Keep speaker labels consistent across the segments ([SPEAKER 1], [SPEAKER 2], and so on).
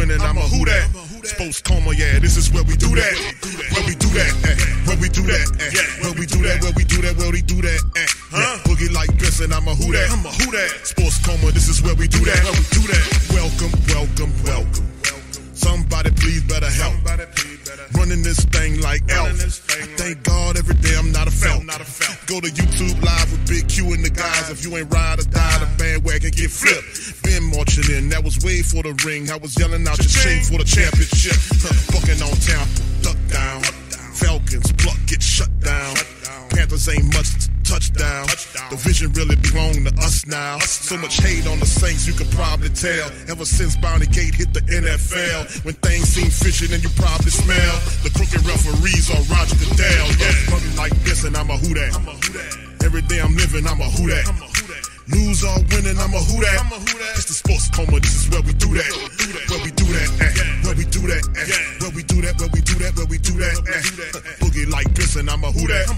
[SPEAKER 1] winning, I'm a who that. Sports coma, yeah, this is where we do that. Where we do that, where we do that, where we do that, where we do that, where we do that. Yeah. Boogie like Benson, I'm a who that. I'm a who that. Sports coma, this is where we do that. Where we do that. Welcome, welcome, welcome. Somebody please better help. Running this thing like elf. I thank God every day I'm not a felt. Go to YouTube live with Big Q and the guys. If you ain't ride or die, the bandwagon get flipped. Been marching in, that was way for the ring. I was yelling out your shame for the championship. Huh, Bucking on town, duck down. Falcons, pluck, get shut down. Panthers ain't much touchdown. The vision really belong to us now. So much hate on the Saints, you could probably tell. Ever since Bounty Gate hit the NFL, when things seem fishy, then you probably smell the crooked referees on Roger Goodell. Yeah, like this, and I'm a who that. Every day I'm living, I'm a who that. Lose or winning, I'm a who that. It's the sports coma, this is where we do that. Where we do that, eh. Where we do that, eh. Where we do that, where we do that, where we do that, eh. Boogie like this, and I'm a who that.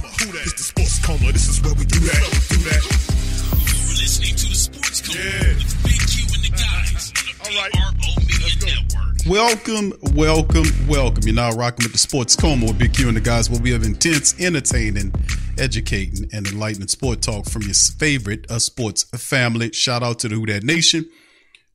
[SPEAKER 1] It's the sports coma, this is where we do that. Do that.
[SPEAKER 2] You're listening to the Sports Code
[SPEAKER 1] Yeah.
[SPEAKER 2] with Big Q and the guys on the
[SPEAKER 1] All right.
[SPEAKER 2] PRO Media Network. Welcome, welcome, welcome. You're now rocking with the Sports Coma with Big Q and the guys where we have intense, entertaining, educating, and enlightening sport talk from your favorite uh, sports family. Shout out to the Who That Nation.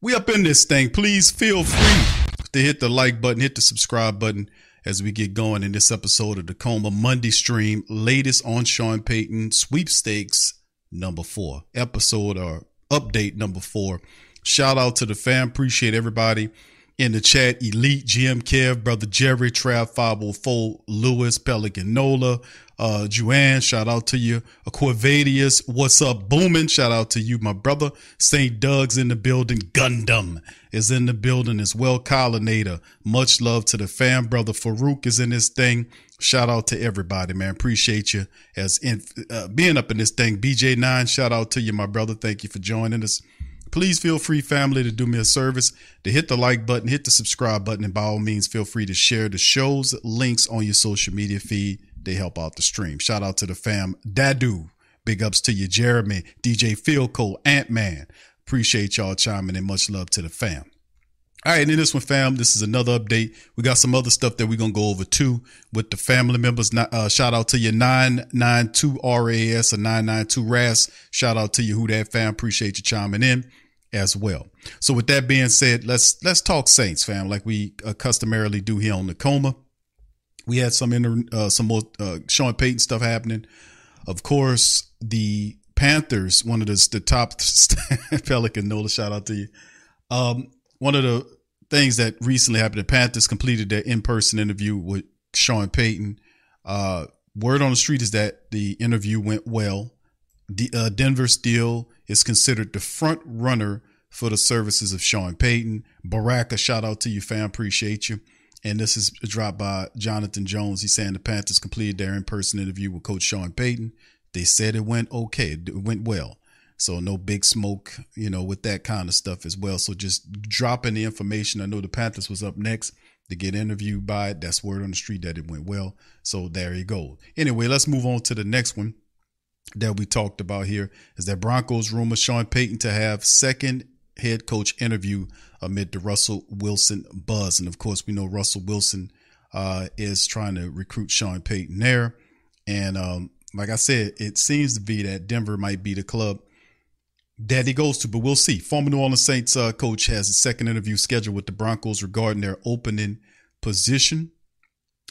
[SPEAKER 2] We up in this thing. Please feel free to hit the like button, hit the subscribe button as we get going in this episode of the Coma Monday stream. Latest on Sean Payton sweepstakes number four episode or update number four. Shout out to the fam. Appreciate everybody in the chat. Elite, GM Kev, Brother Jerry, Trav 504, Lewis, Pelican Nola, uh, Juan, shout out to you. Aquavadius, what's up, booming? Shout out to you, my brother. St. Doug's in the building. Gundam is in the building as well. Collinator, much love to the fam. Brother Farouk is in this thing. Shout out to everybody, man. Appreciate you as in uh, being up in this thing. BJ9, shout out to you, my brother. Thank you for joining us. Please feel free, family, to do me a service to hit the like button, hit the subscribe button, and by all means, feel free to share the show's links on your social media feed. They help out the stream. Shout out to the fam, Dadu. Big ups to you, Jeremy, DJ Cole, Ant Man. Appreciate y'all chiming in. Much love to the fam. All right, and in this one, fam, this is another update. We got some other stuff that we're gonna go over too with the family members. Uh, shout out to your 992 RAS or 992 RAS. Shout out to you, who that fam. Appreciate you chiming in as well. So with that being said, let's let's talk Saints, fam, like we uh, customarily do here on the Coma. We had some inter, uh, some more uh, Sean Payton stuff happening. Of course, the Panthers, one of the, the top Pelican Nola, shout out to you. Um, one of the things that recently happened, the Panthers completed their in person interview with Sean Payton. Uh, word on the street is that the interview went well. The, uh, Denver still is considered the front runner for the services of Sean Payton. Baraka, shout out to you, fam. Appreciate you. And this is a dropped by Jonathan Jones. He's saying the Panthers completed their in person interview with Coach Sean Payton. They said it went okay, it went well. So no big smoke, you know, with that kind of stuff as well. So just dropping the information. I know the Panthers was up next to get interviewed by it. That's word on the street that it went well. So there you go. Anyway, let's move on to the next one that we talked about here is that Broncos rumor Sean Payton to have second head coach interview amid the Russell Wilson buzz. And of course, we know Russell Wilson uh, is trying to recruit Sean Payton there. And um, like I said, it seems to be that Denver might be the club that he goes to, but we'll see. Former New Orleans Saints uh, coach has a second interview scheduled with the Broncos regarding their opening position.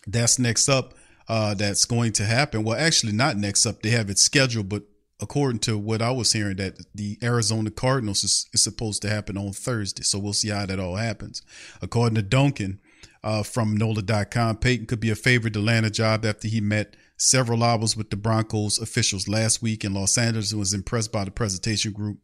[SPEAKER 2] That's next up. Uh, that's going to happen. Well, actually, not next up. They have it scheduled, but according to what I was hearing, that the Arizona Cardinals is, is supposed to happen on Thursday. So we'll see how that all happens. According to Duncan uh, from NOLA.com, Payton could be a favorite to land a job after he met several hours with the Broncos officials last week in Los Angeles and was impressed by the presentation group.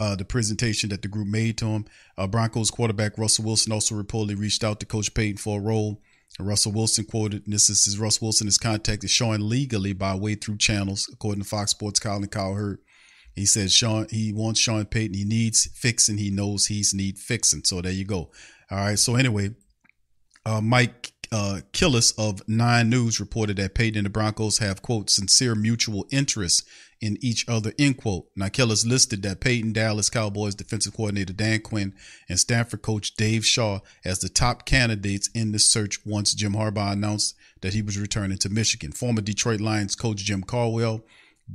[SPEAKER 2] Uh, the presentation that the group made to him. Uh, Broncos quarterback Russell Wilson also reportedly reached out to Coach Payton for a role. Russell Wilson quoted, this is Russell Wilson is contacted Sean legally by way through channels, according to Fox Sports, Colin Cowherd. He said Sean he wants Sean Payton. He needs fixing. He knows he's need fixing. So there you go. All right. So anyway, uh, Mike uh, Klis of Nine News reported that Payton and the Broncos have, quote, sincere mutual interest in each other, end quote. Now, Klis listed that Payton Dallas Cowboys defensive coordinator Dan Quinn, and Stanford coach Dave Shaw as the top candidates in the search once Jim Harbaugh announced that he was returning to Michigan. Former Detroit Lions coach Jim Caldwell,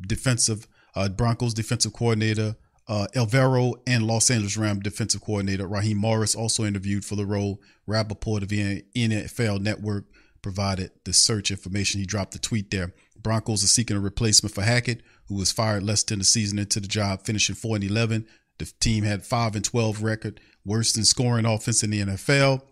[SPEAKER 2] defensive uh, Broncos defensive coordinator uh, Evero and Los Angeles Rams defensive coordinator Raheem Morris also interviewed for the role. Rapoport of NFL Network provided the search information. He dropped the tweet there. Broncos are seeking a replacement for Hackett, who was fired less than a season into the job, finishing 4 and 11. The team had 5 and 12 record, worst in scoring offense in the NFL,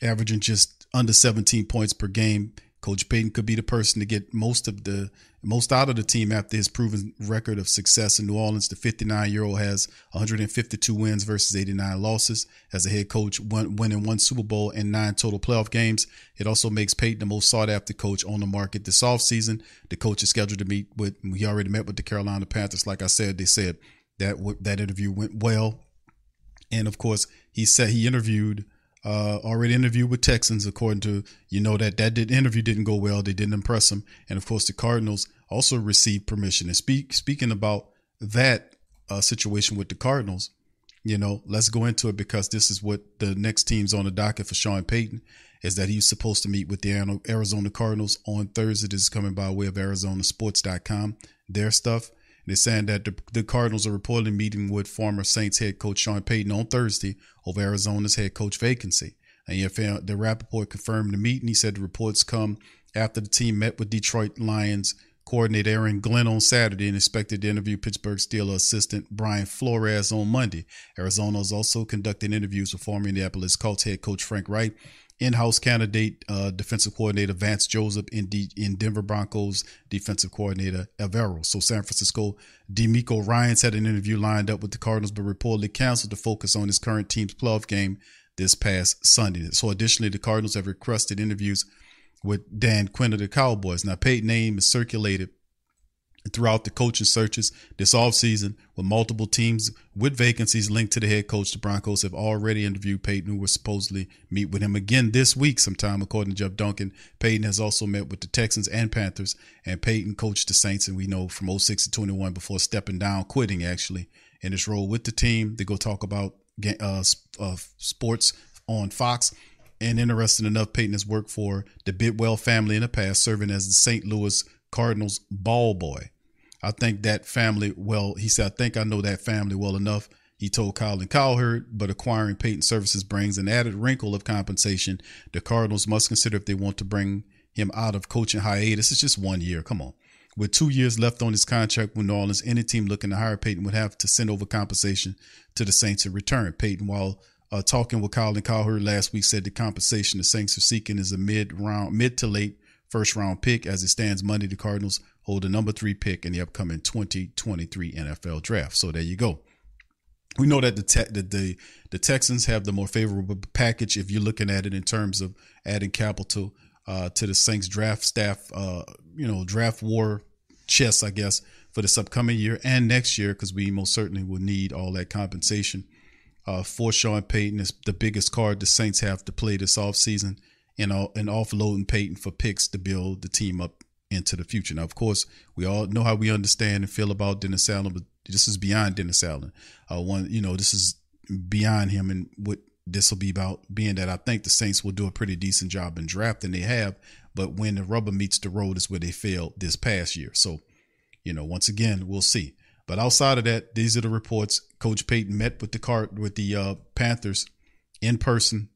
[SPEAKER 2] averaging just under 17 points per game. Coach Payton could be the person to get most of the most out of the team after his proven record of success in New Orleans. The 59 year old has 152 wins versus 89 losses. As a head coach, winning one Super Bowl and nine total playoff games. It also makes Payton the most sought after coach on the market this offseason. The coach is scheduled to meet with, he already met with the Carolina Panthers. Like I said, they said that that interview went well. And of course, he said he interviewed uh, already interviewed with Texans, according to you know that that did, interview didn't go well. They didn't impress him, and of course the Cardinals also received permission. And speak speaking about that uh, situation with the Cardinals, you know, let's go into it because this is what the next team's on the docket for Sean Payton is that he's supposed to meet with the Arizona Cardinals on Thursday. This is coming by way of ArizonaSports.com, their stuff. They're saying that the, the Cardinals are reportedly meeting with former Saints head coach Sean Payton on Thursday over Arizona's head coach vacancy. And the Rapoport confirmed the meeting. He said the reports come after the team met with Detroit Lions coordinator Aaron Glenn on Saturday and expected to interview Pittsburgh Steelers assistant Brian Flores on Monday. Arizona is also conducting interviews with former Indianapolis Colts head coach Frank Reich, in-house candidate uh, defensive coordinator Vance Joseph, in, D- in Denver Broncos defensive coordinator Evero. So San Francisco DeMeco Ryans had an interview lined up with the Cardinals, but reportedly canceled to focus on his current team's playoff game this past Sunday. So additionally, the Cardinals have requested interviews with Dan Quinn of the Cowboys. Now, paid name is circulated throughout the coaching searches this offseason with multiple teams with vacancies linked to the head coach. The Broncos have already interviewed Payton, who will supposedly meet with him again this week sometime, according to Jeff Duncan. Payton has also met with the Texans and Panthers, and Payton coached the Saints, and we know from 06 to 21 before stepping down, quitting actually in his role with the team. They go talk about uh, uh, sports on Fox. And interesting enough, Payton has worked for the Bidwell family in the past, serving as the St. Louis Cardinals ball boy. I think that family, well, he said, I think I know that family well enough. He told Colin Cowherd, but acquiring Payton services brings an added wrinkle of compensation the Cardinals must consider if they want to bring him out of coaching hiatus. It's just one year. Come on. With two years left on his contract with New Orleans, any team looking to hire Payton would have to send over compensation to the Saints in return. Payton, while uh, talking with Colin Cowherd last week, said the compensation the Saints are seeking is a mid round, mid to late first round pick. As it stands, Monday the Cardinals hold the number three pick in the upcoming 2023 NFL draft. So there you go. We know that the, te- the, the the Texans have the more favorable package if you're looking at it in terms of adding capital uh, to the Saints draft staff. Uh, you know, draft war chess, I guess, for this upcoming year and next year because we most certainly will need all that compensation uh, for Sean Payton is the biggest card the Saints have to play this offseason and, and offloading Payton for picks to build the team up into the future. Now, of course, we all know how we understand and feel about Dennis Allen, but this is beyond Dennis Allen. Uh, one, you know, this is beyond him and what this will be about being that I think the Saints will do a pretty decent job in drafting they have, but when the rubber meets the road is where they failed this past year. So, you know, once again, we'll see. But outside of that, these are the reports. Coach Payton met with the cart with the uh, Panthers in person.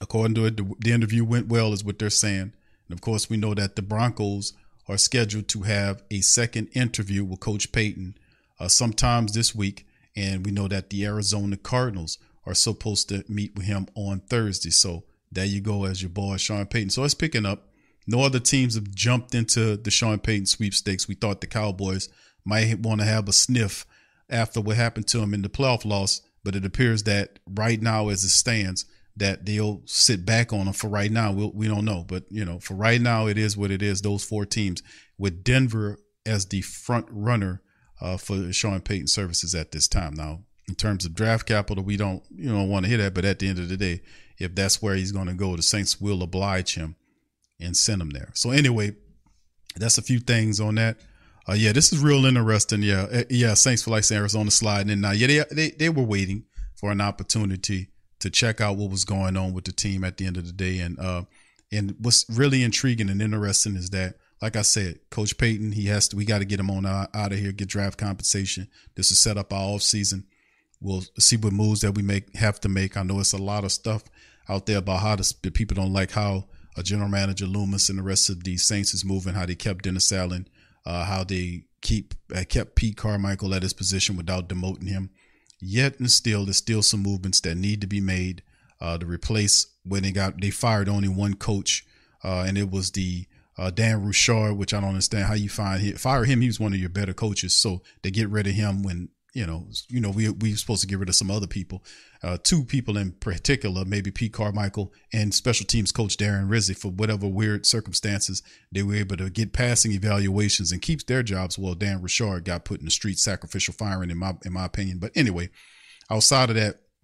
[SPEAKER 2] According to it, the, the interview went well, is what they're saying. And of course, we know that the Broncos are scheduled to have a second interview with Coach Payton uh, sometimes this week. And we know that the Arizona Cardinals are supposed to meet with him on Thursday. So there you go, as your boy Sean Payton. So it's picking up. No other teams have jumped into the Sean Payton sweepstakes. We thought the Cowboys might want to have a sniff after what happened to him in the playoff loss, but it appears that right now, as it stands, that they'll sit back on them for right now. We'll, we don't know, but you know, for right now, it is what it is. Those four teams with Denver as the front runner uh, for Sean Payton services at this time. Now, in terms of draft capital, we don't you know want to hit that, but at the end of the day, if that's where he's going to go, the Saints will oblige him and send him there. So anyway, that's a few things on that. Uh, yeah, this is real interesting. Yeah, uh, yeah. Saints for like Arizona sliding in now. Yeah, they, they they were waiting for an opportunity to check out what was going on with the team at the end of the day. And uh, and what's really intriguing and interesting is that, like I said, Coach Payton, he has to. We got to get him on out, out of here, get draft compensation. This is set up our off season. We'll see what moves that we make have to make. I know it's a lot of stuff out there about how the people don't like how a general manager Loomis and the rest of the Saints is moving, how they kept Dennis Allen uh, how they keep uh, kept Pete Carmichael at his position without demoting him. Yet and still, there's still some movements that need to be made uh, to replace when they got they fired only one coach, uh, and it was the uh, Dan Roushar, which I don't understand how you find he, fire him. He was one of your better coaches, so they get rid of him when you know, you know, we we supposed to get rid of some other people, uh, two people in particular, maybe Pete Carmichael and special teams coach Darren Rizzi for whatever weird circumstances they were able to get passing evaluations and keeps their jobs. Well, Dan Roushar got put in the street, sacrificial firing in my in my opinion. But anyway, outside of that,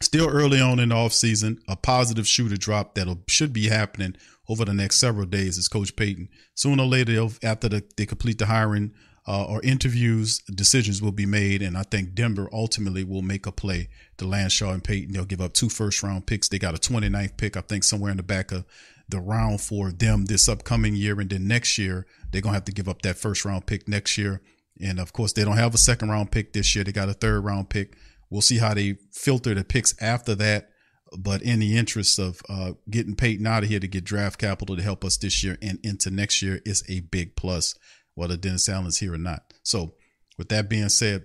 [SPEAKER 2] Still early on in the offseason, a positive shooter drop that'll should be happening over the next several days is Coach Payton. Sooner or later, after the, they complete the hiring uh, or interviews, decisions will be made, and I think Denver ultimately will make a play to land Sean and Payton. They'll give up two first round picks. They got a 29th pick, I think, somewhere in the back of the round for them this upcoming year, and then next year they're gonna have to give up that first round pick next year. And of course, they don't have a second round pick this year. They got a third round pick. We'll see how they filter the picks after that. But in the interest of uh, getting Payton out of here to get draft capital to help us this year and into next year is a big plus, whether Dennis Allen's here or not. So, with that being said,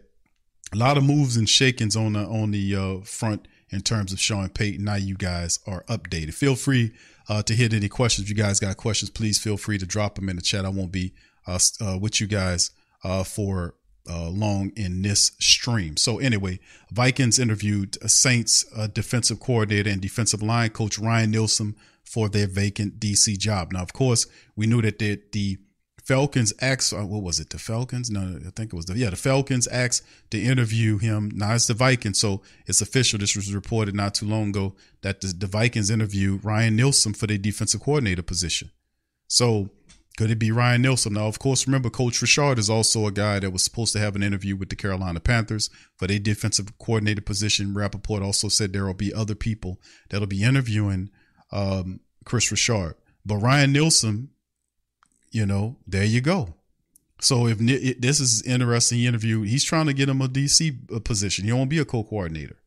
[SPEAKER 2] a lot of moves and shakings on the on the uh, front in terms of Sean Payton. Now you guys are updated. Feel free uh, to hit any questions. If you guys got questions, please feel free to drop them in the chat. I won't be uh, uh, with you guys uh, for uh, long in this stream. So anyway, Vikings interviewed Saints uh, defensive coordinator and defensive line coach Ryan Nielsen for their vacant DC job. Now, of course, we knew that the, the Falcons asked, uh, what was it? The Falcons? No, I think it was the, yeah, the Falcons asked to interview him. Now it's the Vikings. So it's official. This was reported not too long ago that the, the Vikings interviewed Ryan Nielsen for their defensive coordinator position. So could it be Ryan Nielsen? Now, of course, remember Coach Richard is also a guy that was supposed to have an interview with the Carolina Panthers for their defensive coordinator position. Rapoport also said there will be other people that'll be interviewing um, Kris Richard. But Ryan Nielsen, you know, there you go. So if this is interesting interview, he's trying to get him a DC position. He won't be a co-coordinator.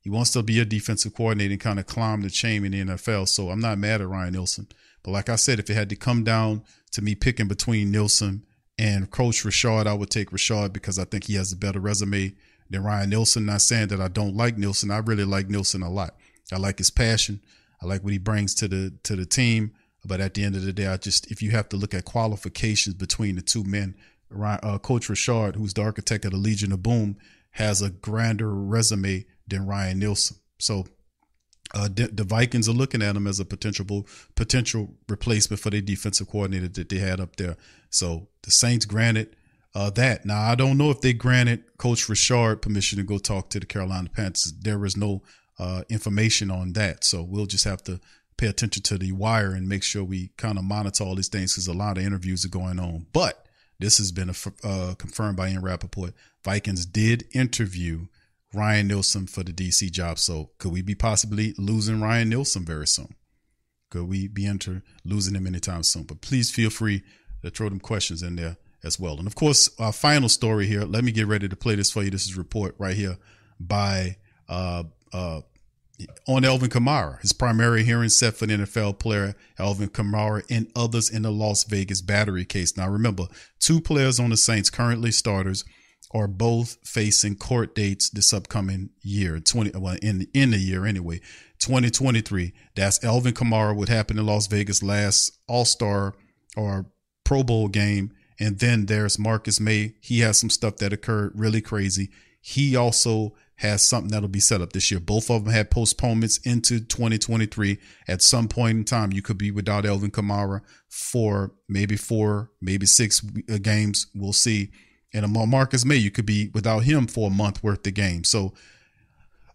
[SPEAKER 2] He wants to be a defensive coordinator and kind of climb the chain in the NFL. So I'm not mad at Ryan Nielsen. But like I said, if it had to come down to me picking between Nielsen and Coach Richard, I would take Richard because I think he has a better resume than Ryan Nielsen. Not saying that I don't like Nielsen. I really like Nielsen a lot. I like his passion. I like what he brings to the to the team. But at the end of the day, I just if you have to look at qualifications between the two men, Ryan, uh, Coach Richard, who's the architect of the Legion of Boom, has a grander resume than Ryan Nielsen. So uh, the, the Vikings are looking at him as a potential potential replacement for their defensive coordinator that they had up there. So the Saints granted uh, that. Now I don't know if they granted Coach Richard permission to go talk to the Carolina Panthers. There is no uh, information on that, so we'll just have to pay attention to the wire and make sure we kind of monitor all these things because a lot of interviews are going on. But this has been uh, confirmed by Ian Rapoport. Vikings did interview Ryan Nielsen for the DC job. So could we be possibly losing Ryan Nielsen very soon? Could we be enter losing him anytime soon? But please feel free to throw them questions in there as well. And of course, our final story here. Let me get ready to play this for you. This is report right here by uh, uh, on Alvin Kamara. His primary hearing set for the NFL player Alvin Kamara and others in the Las Vegas battery case. Now remember, two players on the Saints currently starters are both facing court dates this upcoming year, 20 well in in the year anyway, 2023. That's Alvin Kamara what happened in Las Vegas last All-Star or Pro Bowl game and then there's Marcus Maye. He has some stuff that occurred really crazy. He also has something that'll be set up this year. Both of them had postponements into 2023. At some point in time, you could be without Alvin Kamara for maybe four, maybe six uh, games. We'll see. And Marcus Maye, you could be without him for a month worth of games. So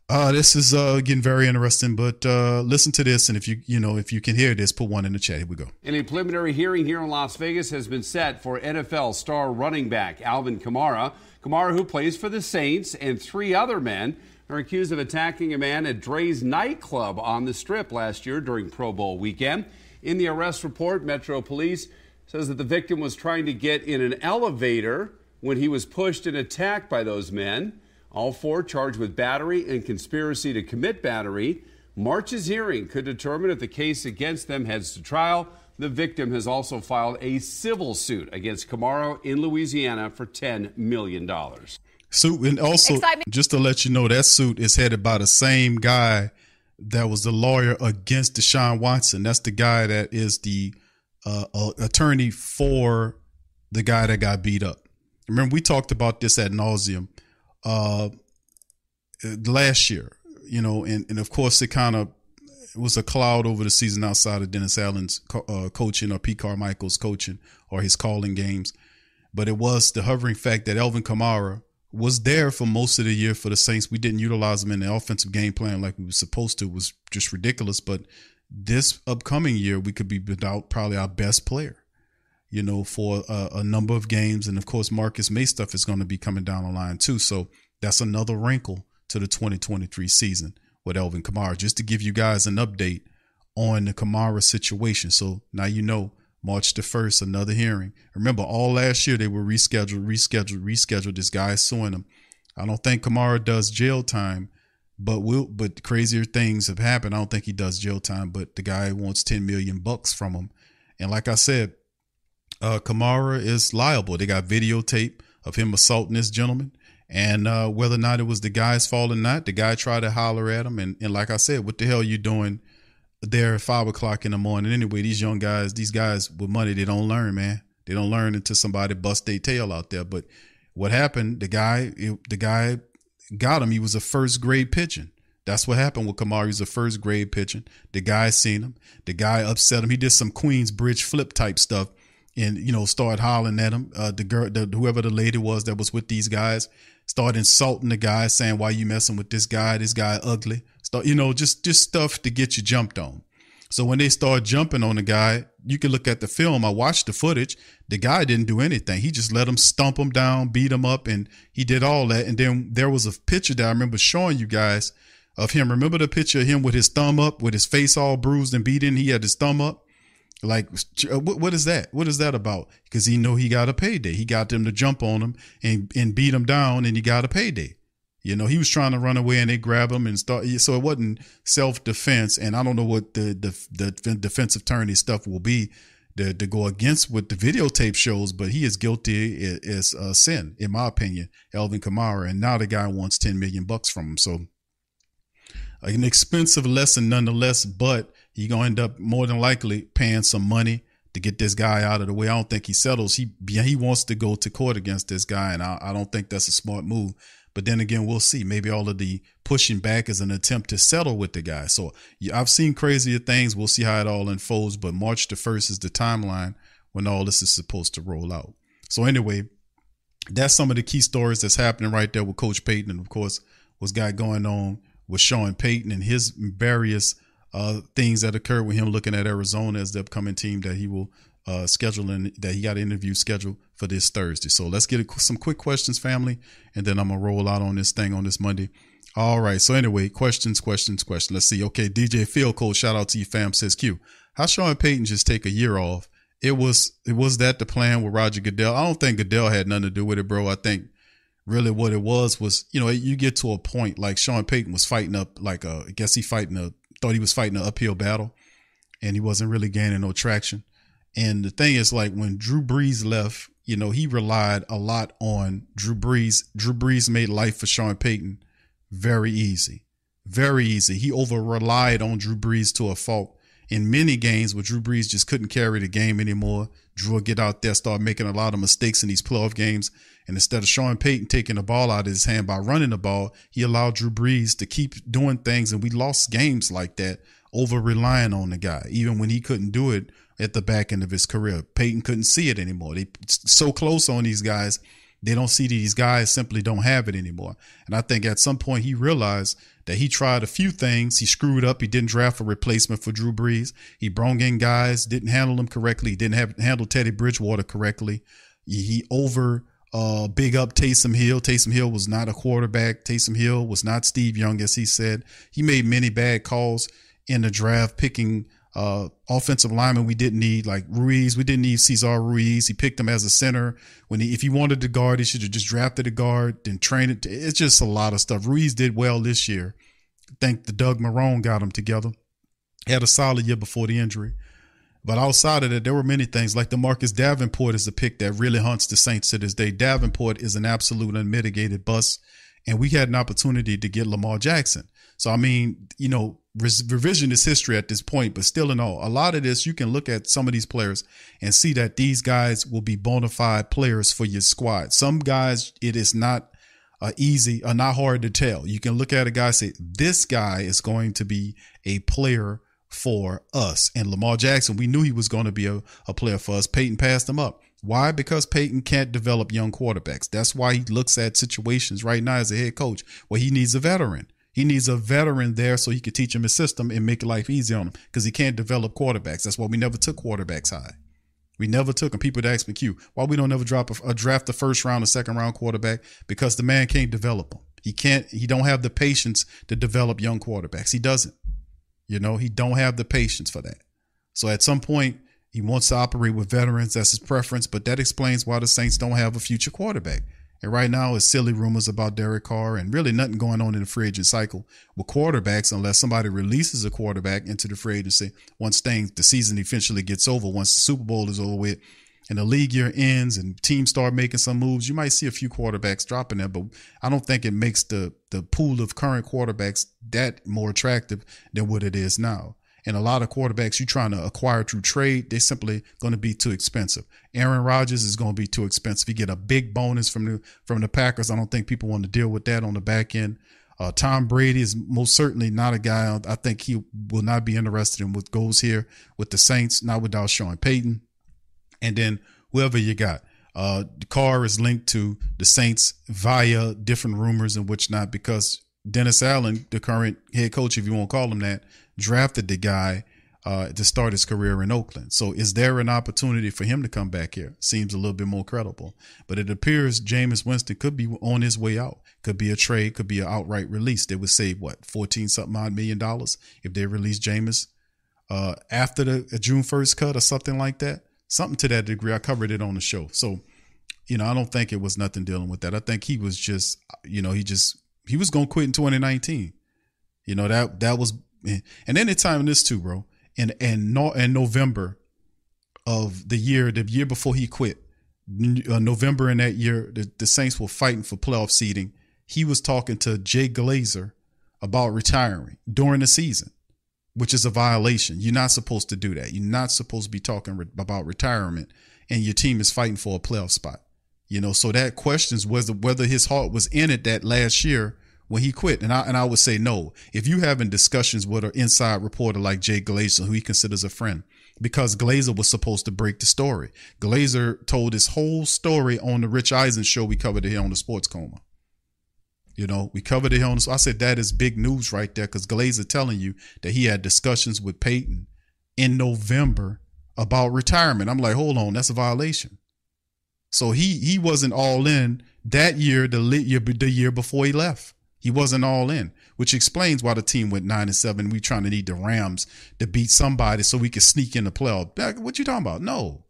[SPEAKER 2] uh, this is uh, getting very interesting. But uh, listen to this, and if you you know if you can hear this, put one in the chat. Here we go.
[SPEAKER 3] And a preliminary hearing here in Las Vegas has been set for NFL star running back Alvin Kamara. Kamara, who plays for the Saints, and three other men are accused of attacking a man at Drai's nightclub on the strip last year during Pro Bowl weekend. In the arrest report, Metro Police says that the victim was trying to get in an elevator when he was pushed and attacked by those men. All four charged with battery and conspiracy to commit battery. March's hearing could determine if the case against them heads to trial. The victim has also filed a civil suit against Kamara in Louisiana for $10 million.
[SPEAKER 2] Suit and also Excitement. just to let you know that suit is headed by the same guy that was the lawyer against Deshaun Watson. That's the guy that is the uh, uh, attorney for the guy that got beat up. Remember, we talked about this at nauseum uh, last year, you know, and, and of course, it kind of was a cloud over the season outside of Dennis Allen's uh, coaching or Pete Carmichael's coaching or his calling games. But it was the hovering fact that Alvin Kamara was there for most of the year for the Saints. We didn't utilize him in the offensive game plan like we were supposed to. It was just ridiculous. But this upcoming year, we could be without probably our best player, you know, for a, a number of games. And of course, Marcus Maye stuff is going to be coming down the line too. So that's another wrinkle to the 2023 season with Alvin Kamara. Just to give you guys an update on the Kamara situation. So now you know March the 1st, another hearing. Remember, all last year they were rescheduled, rescheduled, rescheduled. This guy is suing them. I don't think Kamara does jail time, but will but crazier things have happened. I don't think he does jail time, but the guy wants 10 million bucks from him. And like I said, uh, Kamara is liable. They got videotape of him assaulting this gentleman. And uh, whether or not it was the guy's fault or not, the guy tried to holler at him. And, and like I said, what the hell are you doing there at five o'clock in the morning. Anyway, these young guys, these guys with money, they don't learn, man. They don't learn until somebody busts their tail out there. But what happened? The guy, the guy got him. He was a first grade pitching. That's what happened with Kamara. He was a first grade pitching. The guy seen him. The guy upset him. He did some Queens Bridge flip type stuff, and you know start hollering at him. Uh, the girl, the, whoever the lady was that was with these guys, start insulting the guy, saying, "Why you messing with this guy? This guy ugly." Start, you know, just just stuff to get you jumped on. So when they start jumping on the guy, you can look at the film. I watched the footage. The guy didn't do anything. He just let him stump him down, beat him up, and he did all that. And then there was a picture that I remember showing you guys of him. Remember the picture of him with his thumb up, with his face all bruised and beaten. He had his thumb up. Like, uh, what, what is that? What is that about? Because he know he got a payday. He got them to jump on him and, and beat him down, and he got a payday. You know, he was trying to run away and they grab him and start. So it wasn't self defense. And I don't know what the, the, the defensive attorney stuff will be to, to go against what the videotape shows, but he is guilty as a sin, in my opinion, Alvin Kamara. And now the guy wants 10 million bucks from him. So an expensive lesson nonetheless, but going to end up more than likely paying some money to get this guy out of the way. I don't think he settles. He he wants to go to court against this guy, and I, I don't think that's a smart move. But then again, we'll see. Maybe all of the pushing back is an attempt to settle with the guy. So yeah, I've seen crazier things. We'll see how it all unfolds. But March the 1st is the timeline when all this is supposed to roll out. So anyway, that's some of the key stories that's happening right there with Coach Payton. And of course, what's got going on with Sean Payton and his various uh, things that occurred with him looking at Arizona as the upcoming team that he will uh, schedule and that he got an interview scheduled for this Thursday. So let's get some quick questions, family, and then I'm gonna roll out on this thing on this Monday. All right. So anyway, questions, questions, questions. Let's see. Okay, DJ Field Code, shout out to you, fam. Says Q. How Sean Payton just take a year off? It was it was that the plan with Roger Goodell. I don't think Goodell had nothing to do with it, bro. I think really what it was was you know you get to a point like Sean Payton was fighting up like a I guess he fighting a thought he was fighting an uphill battle, and he wasn't really gaining no traction. And the thing is, like when Drew Brees left, you know, he relied a lot on Drew Brees. Drew Brees made life for Sean Payton very easy, very easy. He over relied on Drew Brees to a fault in many games where Drew Brees just couldn't carry the game anymore. Drew would get out there, start making a lot of mistakes in these playoff games. And instead of Sean Payton taking the ball out of his hand by running the ball, he allowed Drew Brees to keep doing things. And we lost games like that over relying on the guy, even when he couldn't do it at the back end of his career. Payton couldn't see it anymore. They so close on these guys. They don't see these guys simply don't have it anymore. And I think at some point he realized that he tried a few things. He screwed up. He didn't draft a replacement for Drew Brees. He brought in guys, didn't handle them correctly. Didn't have handle Teddy Bridgewater correctly. He over Uh, big up Taysom Hill. Taysom Hill was not a quarterback. Taysom Hill was not Steve Young, as he said. He made many bad calls in the draft, picking uh, offensive lineman we didn't need, like Ruiz. We didn't need Cesar Ruiz. He picked him as a center. When he, if he wanted to guard, he should have just drafted a guard, then trained it. It's just a lot of stuff. Ruiz did well this year. I think the Doug Marrone got him together. Had a solid year before the injury. But outside of that, there were many things like the Marcus Davenport is a pick that really hunts the Saints to this day. Davenport is an absolute unmitigated bust. And we had an opportunity to get Lamar Jackson. So, I mean, you know, revisionist history at this point, but still in all, a lot of this, you can look at some of these players and see that these guys will be bona fide players for your squad. Some guys, it is not uh, easy or not hard to tell. You can look at a guy say, this guy is going to be a player for us. And Lamar Jackson, we knew he was going to be a, a player for us. Payton passed him up. Why? Because Payton can't develop young quarterbacks. That's why he looks at situations right now as a head coach where he needs a veteran. He needs a veteran there so he can teach him his system and make life easy on him because he can't develop quarterbacks. That's why we never took quarterbacks high. We never took them. People that ask me, Q, why we don't ever drop a, a draft the first round, a second round quarterback? Because the man can't develop them. He can't. He don't have the patience to develop young quarterbacks. He doesn't. You know, he don't have the patience for that. So at some point, he wants to operate with veterans. That's his preference. But that explains why the Saints don't have a future quarterback. And right now, it's silly rumors about Derek Carr and really nothing going on in the free agent cycle with quarterbacks unless somebody releases a quarterback into the free agency once things, the season eventually gets over, once the Super Bowl is over with and the league year ends and teams start making some moves, you might see a few quarterbacks dropping there, but I don't think it makes the the pool of current quarterbacks that more attractive than what it is now. And a lot of quarterbacks you're trying to acquire through trade, they're simply going to be too expensive. Aaron Rodgers is going to be too expensive. You get a big bonus from the from the Packers. I don't think people want to deal with that on the back end. Uh, Tom Brady is most certainly not a guy. I think he will not be interested in what goes here with the Saints, not without Sean Payton and then whoever you got. Uh, the Carr is linked to the Saints via different rumors and which not because Dennis Allen, the current head coach, if you want to call him that, drafted the guy uh, to start his career in Oakland. So is there an opportunity for him to come back here? Seems a little bit more credible. But it appears Jameis Winston could be on his way out. Could be a trade, could be an outright release. They would save what, 14 something odd million dollars if they release Jameis uh, after the June 1st cut or something like that something to that degree. I covered it on the show. So, you know, I don't think it was nothing dealing with that. I think he was just, you know, he just he was gonna quit in 2019. You know that that was, and it's time in this too, bro. And and no, in November of the year, the year before he quit, uh, November in that year, the, the Saints were fighting for playoff seeding. He was talking to Jay Glazer about retiring during the season which is a violation. You're not supposed to do that. You're not supposed to be talking re- about retirement and your team is fighting for a playoff spot. You know, so that questions whether whether his heart was in it that last year when he quit. And I and I would say no. If you having discussions with an inside reporter like Jay Glazer, who he considers a friend, because Glazer was supposed to break the story. Glazer told his whole story on the Rich Eisen show we covered here on the Sports Coma. You know, we covered it on. the. I said that is big news right there because Glazer telling you that he had discussions with Payton in November about retirement. I'm like, hold on, that's a violation. So he he wasn't all in that year, the year the year before he left. He wasn't all in, which explains why the team went nine and seven. We trying to need the Rams to beat somebody so we can sneak in the playoff. What you talking about? No,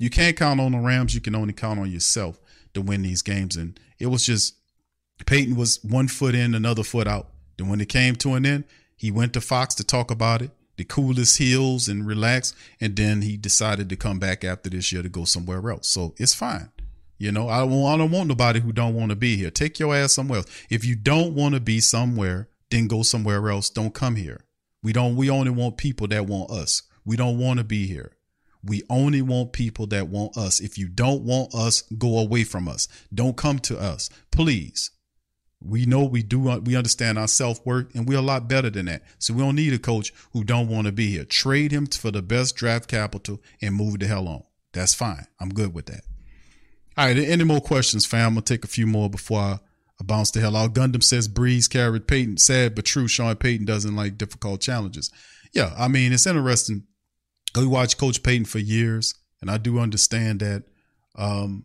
[SPEAKER 2] you can't count on the Rams. You can only count on yourself to win these games. And it was just Payton was one foot in, another foot out. Then when it came to an end, he went to Fox to talk about it, the coolest heels and relax. And then he decided to come back after this year to go somewhere else. So it's fine. You know, I don't, I don't want nobody who don't want to be here. Take your ass somewhere else. If you don't want to be somewhere, then go somewhere else. Don't come here. We don't, we only want people that want us. We don't want to be here. We only want people that want us. If you don't want us, go away from us. Don't come to us. Please. We know we do we understand our self worth, and we're a lot better than that. So we don't need a coach who don't want to be here. Trade him for the best draft capital and move the hell on. That's fine. I'm good with that. All right. Any more questions, fam? I'm gonna take a few more before I, I bounce the hell out. Gundam says Brees carried Payton. Sad but true. Sean Payton doesn't like difficult challenges. Yeah, I mean it's interesting. We watched Coach Payton for years, and I do understand that. Um,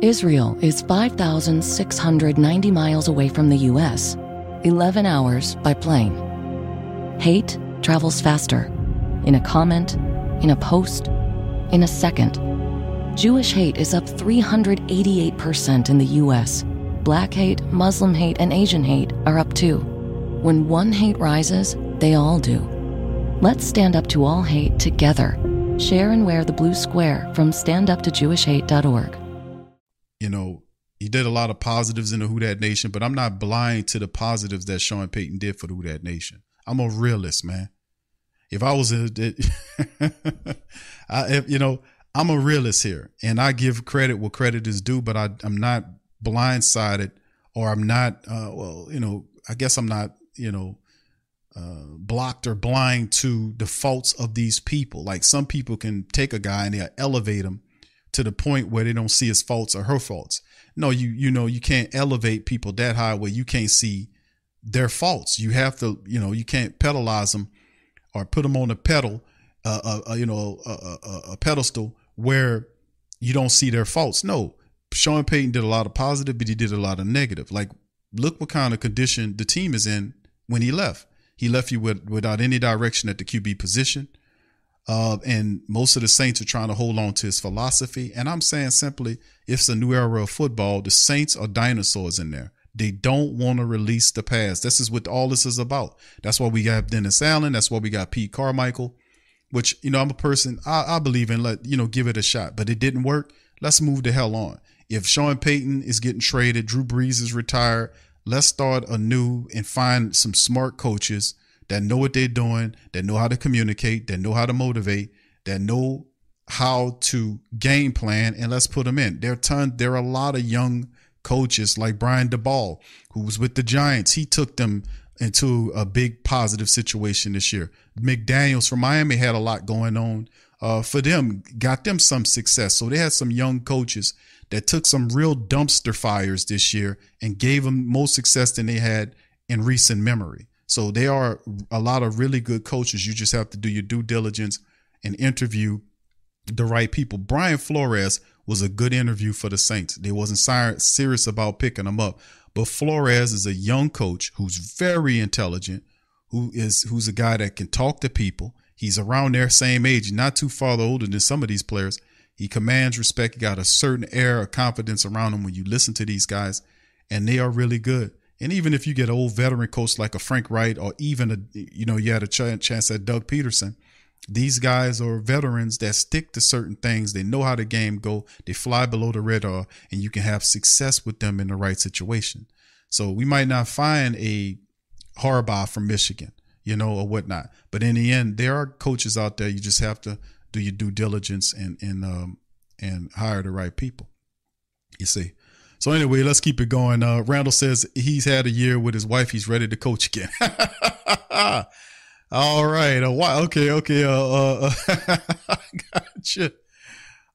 [SPEAKER 4] Israel is 5,690 miles away from the U.S., 11 hours by plane. Hate travels faster. In a comment, in a post, in a second. Jewish hate is up 388% in the U.S. Black hate, Muslim hate, and Asian hate are up too. When one hate rises, they all do. Let's stand up to all hate together. Share and wear the blue square from standuptojewishhate.org
[SPEAKER 2] you know, he did a lot of positives in the Who That Nation, but I'm not blind to the positives that Sean Payton did for the Who That Nation. I'm a realist, man. If I was a, I, you know, I'm a realist here, and I give credit where credit is due, but I, I'm not blindsided, or I'm not, uh, well, you know, I guess I'm not, you know, uh, blocked or blind to the faults of these people. Like some people can take a guy and they elevate him to the point where they don't see his faults or her faults. No, you you know you can't elevate people that high where you can't see their faults. You have to you know you can't pedalize them or put them on a pedal, uh, uh, uh you know a, a, a pedestal where you don't see their faults. No, Sean Payton did a lot of positive, but he did a lot of negative. Like look what kind of condition the team is in when he left. He left you with, without any direction at the QB position. Uh, and most of the Saints are trying to hold on to his philosophy. And I'm saying simply, if it's a new era of football. The Saints are dinosaurs in there. They don't want to release the past. This is what all this is about. That's why we got Dennis Allen. That's why we got Pete Carmichael, which, you know, I'm a person, I, I believe in, let, you know, give it a shot, but it didn't work. Let's move the hell on. If Sean Payton is getting traded, Drew Brees is retired, let's start anew and find some smart coaches that know what they're doing, that know how to communicate, that know how to motivate, that know how to game plan, and let's put them in. There are ton, there are a lot of young coaches like Brian Daboll, who was with the Giants. He took them into a big positive situation this year. McDaniels from Miami had a lot going on uh, for them, got them some success. So they had some young coaches that took some real dumpster fires this year and gave them more success than they had in recent memory. So there are a lot of really good coaches. You just have to do your due diligence and interview the right people. Brian Flores was a good interview for the Saints. They wasn't serious about picking him up, but Flores is a young coach who's very intelligent, who is who's a guy that can talk to people. He's around their same age, not too far older than some of these players. He commands respect. He got a certain air of confidence around him when you listen to these guys, and they are really good. And even if you get old veteran coach like a Frank Reich or even a, you know, you had a ch- chance at Doug Pederson, these guys are veterans that stick to certain things. They know how the game go. They fly below the radar, and you can have success with them in the right situation. So we might not find a Harbaugh from Michigan, you know, or whatnot. But in the end, there are coaches out there. You just have to do your due diligence and and um, and hire the right people. You see. So anyway, let's keep it going. Uh, Randall says he's had a year with his wife. He's ready to coach again. All right. Uh? Okay. Okay. Uh, uh, uh gotcha.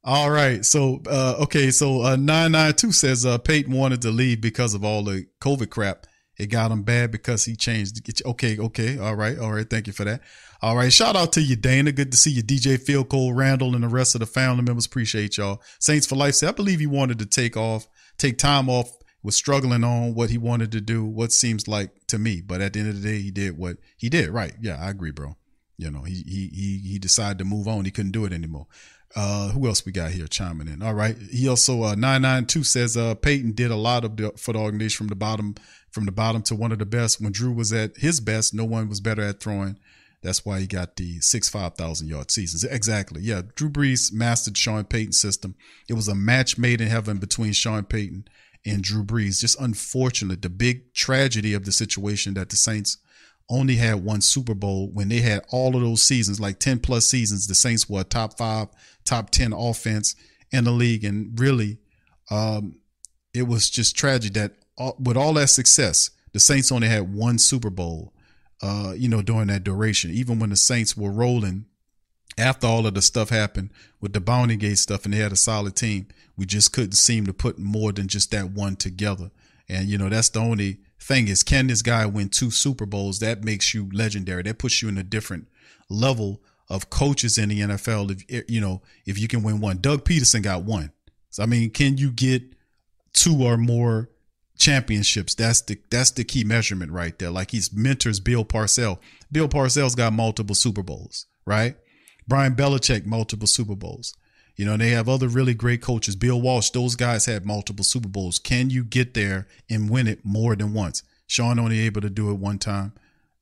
[SPEAKER 2] All right. So, uh, okay. So, uh, 992 says, uh, Payton wanted to leave because of all the COVID crap. It got him bad because he changed. Okay. Okay. All right. All right. Thank you for that. All right. Shout out to you, Dana. Good to see you, DJ Phil Cole, Randall, and the rest of the family members. Appreciate y'all. Saints for Life said, I believe he wanted to take off take time off, was struggling on what he wanted to do, what seems like to me. But at the end of the day, he did what he did. Right. Yeah, I agree, bro. You know, he he he he decided to move on. He couldn't do it anymore. Uh, who else we got here chiming in? All right. He also uh, nine nine two says uh Payton did a lot of the, for the organization from the bottom from the bottom to one of the best. When Drew was at his best, no one was better at throwing. That's why he got the six five thousand yard seasons. Exactly. Yeah. Drew Brees mastered Sean Payton's system. It was a match made in heaven between Sean Payton and Drew Brees. Just unfortunate. The big tragedy of the situation that the Saints only had one Super Bowl when they had all of those seasons, like 10 plus seasons. The Saints were a top five, top 10 offense. in the league, and really, um, it was just tragic that all, with all that success, the Saints only had one Super Bowl. Uh, you know, during that duration, even when the Saints were rolling, after all of the stuff happened with the Bounty Gate stuff, and they had a solid team, we just couldn't seem to put more than just that one together. And you know, that's the only thing is, can this guy win two Super Bowls? That makes you legendary. That puts you in a different level of coaches in the NFL. If you know, if you can win one, Doug Pederson got one. So I mean, can you get two or more championships? That's the that's the key measurement right there. Like he's mentors Bill Parcell. Bill Parcell's got multiple Super Bowls, right? Brian Belichick multiple Super Bowls. You know, they have other really great coaches. Bill Walsh, those guys had multiple Super Bowls. Can you get there and win it more than once? Sean only able to do it one time,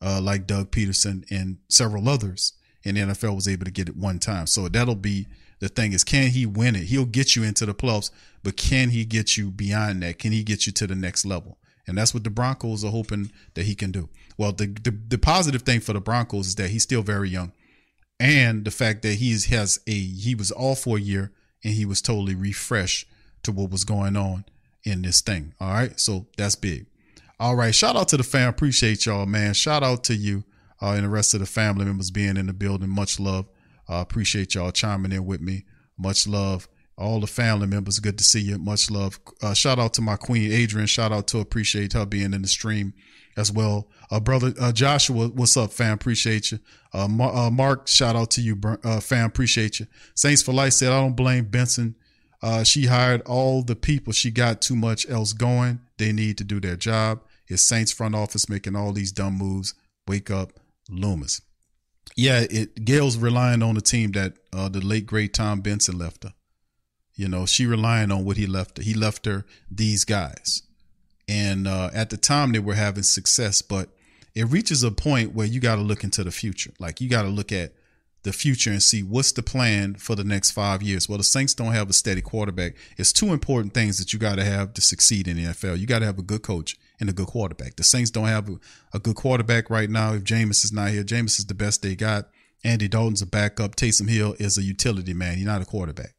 [SPEAKER 2] uh, like Doug Pederson and several others in the NFL was able to get it one time. So that'll be the thing is, can he win it? He'll get you into the playoffs, but can he get you beyond that? Can he get you to the next level? And that's what the Broncos are hoping that he can do. Well, the, the, the positive thing for the Broncos is that he's still very young and the fact that he is, has a he was all for a year and he was totally refreshed to what was going on in this thing. All right, so that's big. All right, shout out to the fam. Appreciate y'all, man. Shout out to you uh, and the rest of the family members being in the building. Much love. Uh, appreciate y'all chiming in with me. Much love. All the family members, good to see you. Much love. Uh, shout out to my queen, Adrian. Shout out to appreciate her being in the stream as well. Uh, brother uh, Joshua, what's up, fam? Appreciate you. Uh, uh, Mark, shout out to you, uh, fam. Appreciate you. Saints for Life said, I don't blame Benson. Uh, she hired all the people. She got too much else going. They need to do their job. It's Saints front office making all these dumb moves. Wake up, Loomis. Yeah, it Gail's relying on the team that the late great Tom Benson left her. You know, she relying on what he left her. He left her these guys. And uh, at the time, they were having success, but it reaches a point where you got to look into the future. Like you got to look at the future and see what's the plan for the next five years. Well, the Saints don't have a steady quarterback. It's two important things that you got to have to succeed in the NFL. You got to have a good coach and a good quarterback. The Saints don't have a, a good quarterback right now. If Jameis is not here, Jameis is the best they got. Andy Dalton's a backup. Taysom Hill is a utility man. He's not a quarterback.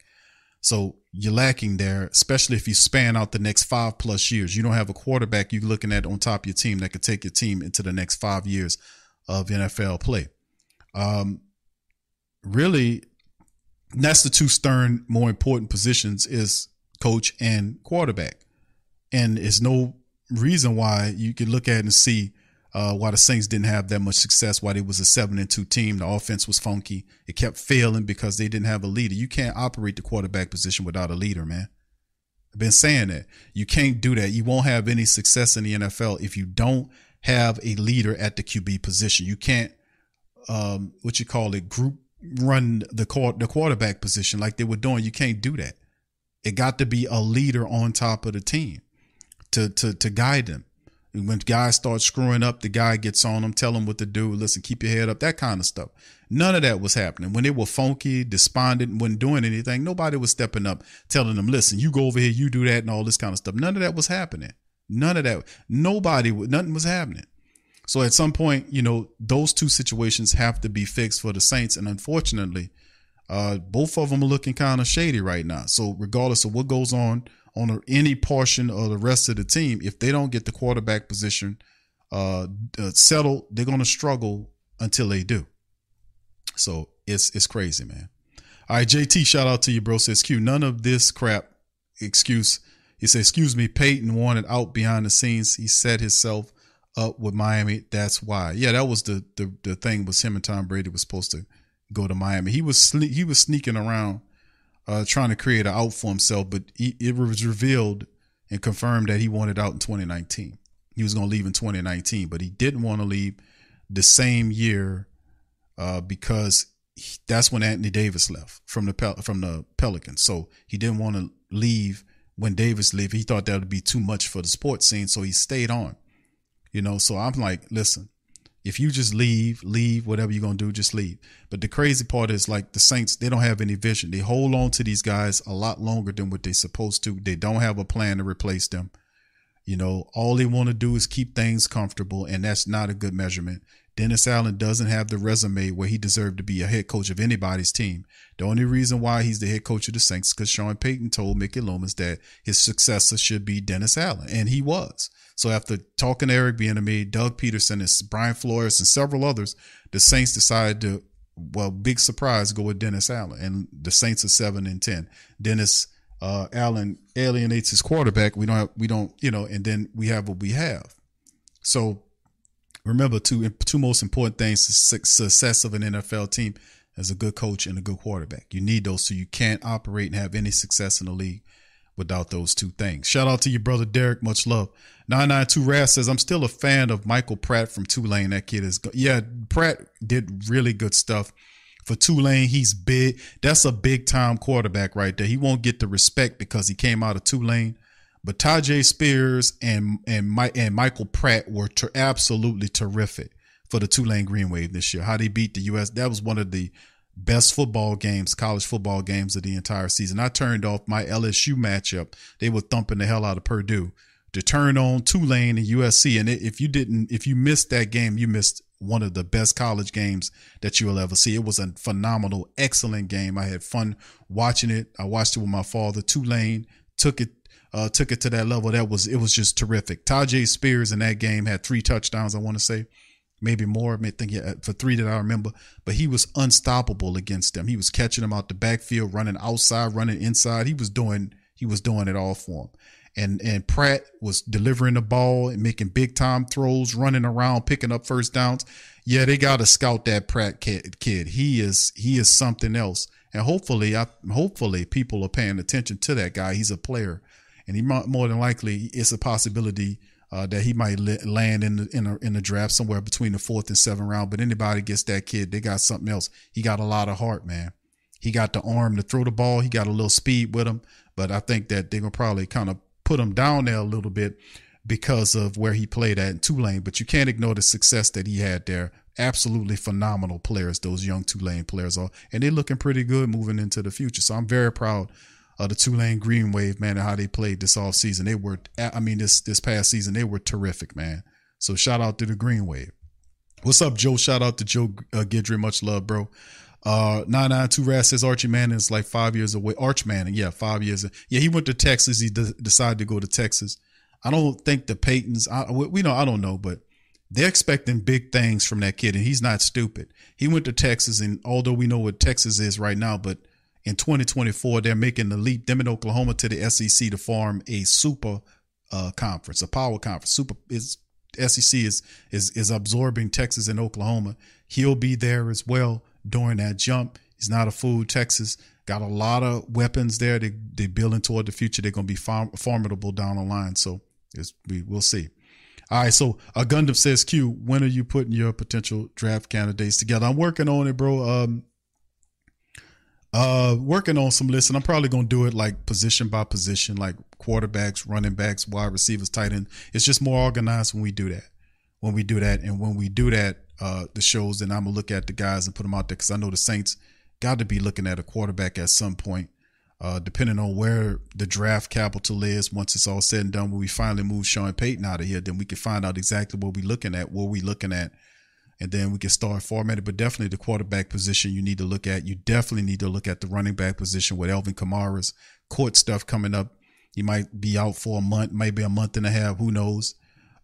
[SPEAKER 2] So you're lacking there, especially if you span out the next five plus years. You don't have a quarterback you're looking at on top of your team that could take your team into the next five years of NFL play. Um, really, that's the two stern, more important positions is coach and quarterback. And it's no reason why you can look at and see uh, why the Saints didn't have that much success, why they was a seven and two team. The offense was funky. It kept failing because they didn't have a leader. You can't operate the quarterback position without a leader, man. I've been saying that. You can't do that. You won't have any success in the NFL if you don't have a leader at the QB position. You can't, um, what you call it, group run the court the quarterback position like they were doing. You can't do that. It got to be a leader on top of the team to to to guide them. When guys start screwing up, the guy gets on them, tell them what to do. Listen, keep your head up, that kind of stuff. None of that was happening. When they were funky, despondent, wasn't doing anything, nobody was stepping up, telling them, listen, you go over here, you do that, and all this kind of stuff. None of that was happening. None of that. Nobody, nothing was happening. So at some point, you know, those two situations have to be fixed for the Saints. And unfortunately, uh, both of them are looking kind of shady right now. So regardless of what goes on on any portion of the rest of the team, if they don't get the quarterback position uh, uh settled, they're going to struggle until they do. So it's it's crazy, man. All right, JT, shout out to you, bro. Says Q, none of this crap excuse. He said, excuse me, Payton wanted out behind the scenes. He set himself up with Miami. That's why. Yeah, that was the the, the thing was him and Tom Brady was supposed to go to Miami. He was he was sneaking around uh, trying to create an out for himself, but he, it was revealed and confirmed that he wanted out in 2019. He was going to leave in 2019, but he didn't want to leave the same year uh, because he, that's when Anthony Davis left from the Pel- from the Pelicans. So he didn't want to leave when Davis left. He thought that would be too much for the sports scene, so he stayed on. You know, so I'm like, listen, if you just leave, leave, whatever you're going to do, just leave. But the crazy part is like the Saints, they don't have any vision. They hold on to these guys a lot longer than what they're supposed to. They don't have a plan to replace them. You know, all they want to do is keep things comfortable, and that's not a good measurement. Dennis Allen doesn't have the resume where he deserved to be a head coach of anybody's team. The only reason why he's the head coach of the Saints is because Sean Payton told Mickey Loomis that his successor should be Dennis Allen, and he was. So after talking to Eric Bieniemy, Doug Pederson, and Brian Flores, and several others, the Saints decided to, well, big surprise, go with Dennis Allen, and the Saints are seven and ten. Dennis uh, Allen alienates his quarterback. We don't have, we don't, you know, and then we have what we have. So remember two two most important things: success of an NFL team as a good coach and a good quarterback. You need those so you can't operate and have any success in the league without those two things. Shout out to your brother Derek. Much love. 992 Raz says, I'm still a fan of Michael Pratt from Tulane. That kid is good. Yeah, Pratt did really good stuff for Tulane. He's big. That's a big time quarterback right there. He won't get the respect because he came out of Tulane. But Tyjae Spears and and My, and Michael Pratt were ter- absolutely terrific for the Tulane Green Wave this year. How they beat the U.S. That was one of the best football games, college football games of the entire season. I turned off my LSU matchup. They were thumping the hell out of Purdue to turn on Tulane and USC. And if you didn't, if you missed that game, you missed one of the best college games that you will ever see. It was a phenomenal, excellent game. I had fun watching it. I watched it with my father. Tulane took it uh, took it to that level. That was it was just terrific. Tyjae Spears in that game had three touchdowns. I want to say maybe more. I think yeah, for three that I remember. But he was unstoppable against them. He was catching them out the backfield, running outside, running inside. He was doing he was doing it all for him. And and Pratt was delivering the ball and making big time throws, running around, picking up first downs. Yeah, they got to scout that Pratt kid. He is he is something else. And hopefully, I, hopefully, people are paying attention to that guy. He's a player and he more than likely it's a possibility uh, that he might land in the, in a, in the draft somewhere between the fourth and seventh round. But anybody gets that kid, they got something else. He got a lot of heart, man. He got the arm to throw the ball. He got a little speed with him. But I think that they're gonna probably kind of put him down there a little bit because of where he played at in Tulane. But you can't ignore the success that he had there. Absolutely phenomenal players, those young Tulane players are, and they're looking pretty good moving into the future. So I'm very proud uh, the Tulane Green Wave, man, and how they played this off season. They were, I mean, this this past season, they were terrific, man. So shout out to the Green Wave. What's up, Joe? Shout out to Joe uh, Gidry. Much love, bro. Uh, 992 Raz says Archie Manning is like five years away. Arch Manning, yeah, five years. Yeah, he went to Texas. He de- decided to go to Texas. I don't think the Paytons, I, we know, I don't know, but they're expecting big things from that kid, and he's not stupid. He went to Texas, and although we know what Texas is right now, but in 2024, they're making the leap, them in Oklahoma, to the SEC to form a super uh, conference, a power conference. Super is SEC is is is absorbing Texas and Oklahoma. He'll be there as well during that jump. He's not a fool. Texas got a lot of weapons there. They they building toward the future. They're going to be form, formidable down the line. So we we'll see. All right, so uh, Gundam says, Q, when are you putting your potential draft candidates together? I'm working on it, bro. Um, uh, working on some lists, and I'm probably gonna do it like position by position, like quarterbacks, running backs, wide receivers, tight end. It's just more organized when we do that. When we do that, and when we do that, uh, the shows, then I'm gonna look at the guys and put them out there because I know the Saints got to be looking at a quarterback at some point. Uh, depending on where the draft capital is, once it's all said and done, when we finally move Sean Payton out of here, then we can find out exactly what we're looking at, what we're looking at and then we can start formatting. But definitely the quarterback position you need to look at. You definitely need to look at the running back position with Alvin Kamara's court stuff coming up. He might be out for a month, maybe a month and a half. Who knows?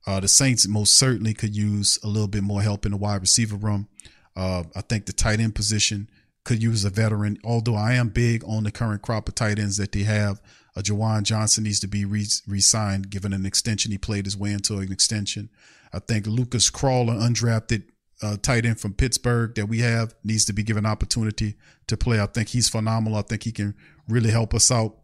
[SPEAKER 2] Uh, the Saints most certainly could use a little bit more help in the wide receiver room. Uh, I think the tight end position could use a veteran. Although I am big on the current crop of tight ends that they have, uh, Juwan Johnson needs to be re- signed given an extension. He played his way into an extension. I think Lucas Krull, undrafted uh, tight end from Pittsburgh that we have needs to be given opportunity to play. I think he's phenomenal. I think he can really help us out.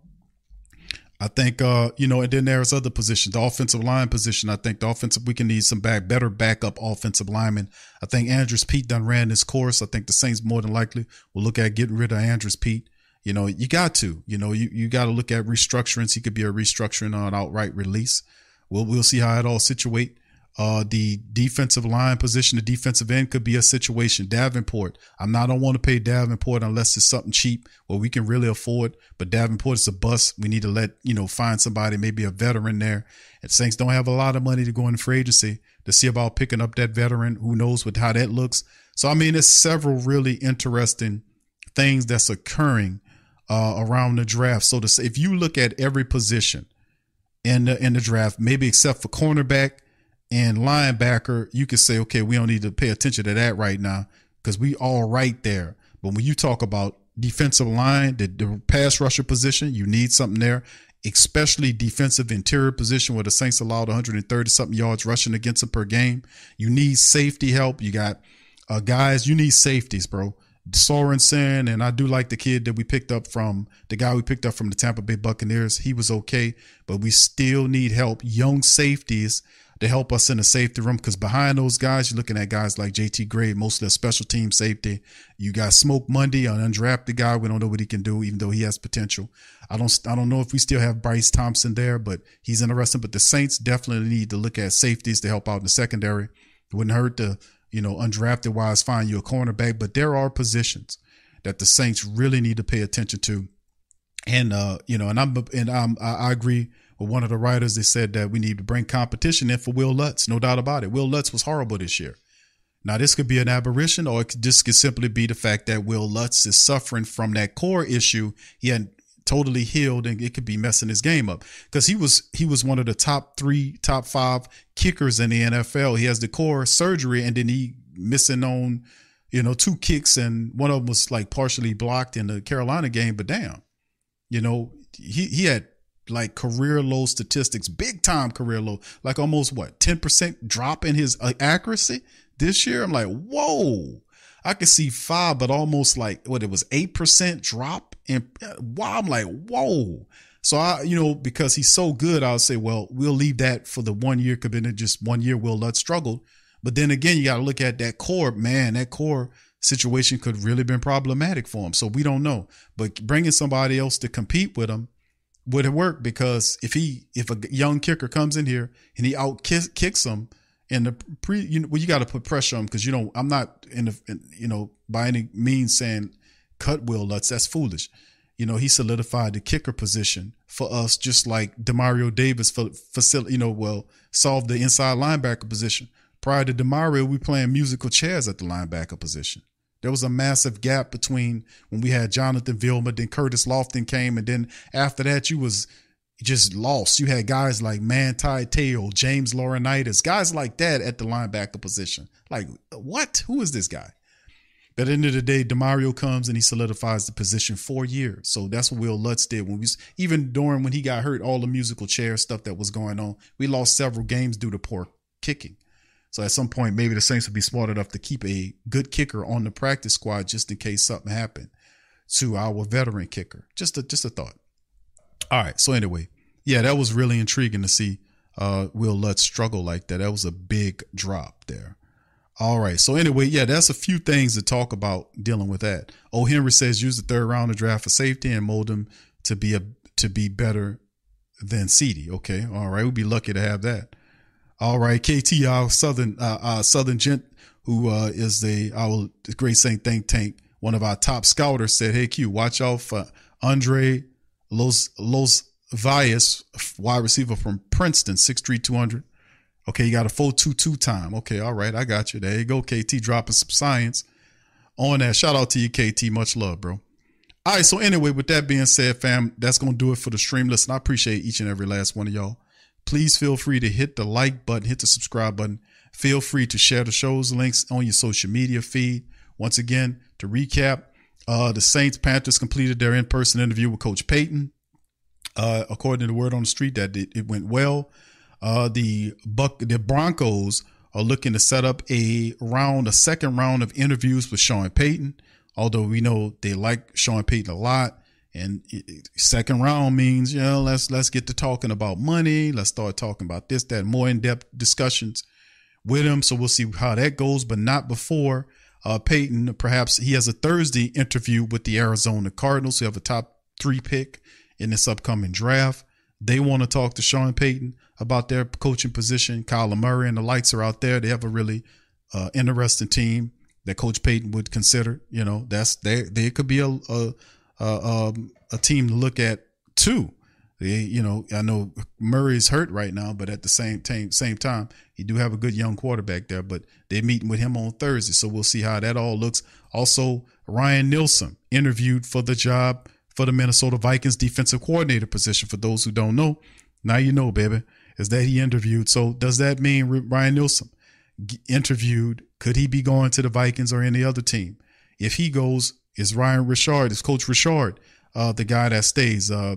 [SPEAKER 2] I think uh, you know, and then there's other positions. The offensive line position. I think the offensive we can need some back better backup offensive linemen. I think Andrus Peat done ran his course. I think the Saints more than likely will look at getting rid of Andrus Peat. You know, you got to. You know, you, you got to look at restructurings. He could be a restructuring or an outright release. We'll we'll see how it all situate. Uh, the defensive line position, the defensive end could be a situation. Davenport, I'm not, don't want to pay Davenport unless it's something cheap where we can really afford. But Davenport is a bust. We need to let, you know, find somebody, maybe a veteran there. And Saints don't have a lot of money to go in free agency. to see about picking up that veteran. Who knows what how that looks? So I mean, there's several really interesting things that's occurring uh, around the draft. So to say, if you look at every position in the in the draft, maybe except for cornerback and linebacker, you could say, okay, we don't need to pay attention to that right now because we all right there. But when you talk about defensive line, the, the pass rusher position, you need something there, especially defensive interior position where the Saints allowed 130 something yards rushing against them per game. You need safety help. You got uh, guys, you need safeties, bro. Sorensen, and I do like the kid that we picked up from the guy we picked up from the Tampa Bay Buccaneers. He was okay, but we still need help. Young safeties to help us in the safety room because behind those guys, you're looking at guys like JT Gray, mostly a special team safety. You got Smoke Monday, an undrafted guy. We don't know what he can do, even though he has potential. I don't I don't know if we still have Bryce Thompson there, but he's interesting. But the Saints definitely need to look at safeties to help out in the secondary. It wouldn't hurt to you know, undrafted wise, find you a cornerback, but there are positions that the Saints really need to pay attention to. And uh, you know, and I'm and I'm, I agree with one of the writers. They said that we need to bring competition in for Wil Lutz, no doubt about it. Wil Lutz was horrible this year. Now, this could be an aberration, or it could, this could simply be the fact that Wil Lutz is suffering from that core issue. He hadn't totally healed and it could be messing his game up because he was he was one of the top three top five kickers in the nfl he has the core surgery and then he missing on you know two kicks and one of them was like partially blocked in the carolina game but damn you know he he had like career low statistics big time career low like almost what 10% drop in his uh, accuracy this year i'm like whoa I could see five, but almost like what it was eight percent drop. And wow, I'm like, whoa. So I, you know, because he's so good, I'll say, well, we'll leave that for the one year. Could been just one year. Wil Lutz struggled, but then again, you got to look at that core. Man, that core situation could really been problematic for him. So we don't know. But bringing somebody else to compete with him would it work because if he, if a young kicker comes in here and he out kicks him and the pre, you know, well, you got to put pressure on him because you know I'm not in the, in, you know, by any means saying cut Wil Lutz. That's foolish. You know, he solidified the kicker position for us, just like Demario Davis for facility. You know, well, solved the inside linebacker position. Prior to Demario, we playing musical chairs at the linebacker position. There was a massive gap between when we had Jonathan Vilma, then Curtis Lofton came, and then after that, you was just lost. You had guys like Manti Te'o, James Laurinaitis, guys like that at the linebacker position. Like, what? Who is this guy? But at the end of the day, Demario comes and he solidifies the position for years. So that's what Wil Lutz did when we even during when he got hurt, all the musical chair stuff that was going on. We lost several games due to poor kicking. So at some point, maybe the Saints would be smart enough to keep a good kicker on the practice squad just in case something happened to our veteran kicker. Just a just a thought. All right. So anyway, yeah, that was really intriguing to see uh, Wil Lutz struggle like that. That was a big drop there. All right. So anyway, yeah, that's a few things to talk about dealing with that. O. Henry says use the third round to draft for safety and mold him to be a to be better than CD. Okay. All right. We'd be lucky to have that. All right. KT, our Southern uh, uh Southern gent who uh, is the our Great Saint think tank, one of our top scouters said, Hey Q, watch out for Andre Los Los Vias, wide receiver from Princeton, 6'3", 200. Okay, you got a 4.22 time. Okay, all right, I got you. There you go, KT, dropping some science on that. Shout out to you, KT. Much love, bro. All right, so anyway, with that being said, fam, that's going to do it for the stream. Listen, I appreciate each and every last one of y'all. Please feel free to hit the like button, hit the subscribe button. Feel free to share the show's links on your social media feed. Once again, to recap, uh, the Saints Panthers completed their in person interview with Coach Payton. Uh, according to the word on the street, that it, it went well. Uh, the Buck, the Broncos are looking to set up a round, a second round of interviews with Sean Payton. Although we know they like Sean Payton a lot, and second round means you know let's let's get to talking about money. Let's start talking about this, that, more in depth discussions with him. So we'll see how that goes, but not before uh, Payton. Perhaps he has a Thursday interview with the Arizona Cardinals, who have a top three pick in this upcoming draft. They want to talk to Sean Payton about their coaching position. Kyler Murray and the lights are out there. They have a really uh, interesting team that Coach Payton would consider. You know, that's they they could be a a, a, um, a team to look at too. You know, I know Murray's hurt right now, but at the same time, same time, he do have a good young quarterback there. But they're meeting with him on Thursday, so we'll see how that all looks. Also, Ryan Nielsen interviewed for the job for the Minnesota Vikings defensive coordinator position. For those who don't know, now you know, baby, is that he interviewed. So does that mean Ryan Nielsen interviewed? Could he be going to the Vikings or any other team? If he goes, is Ryan Richard, is Coach Richard, uh, the guy that stays? Uh,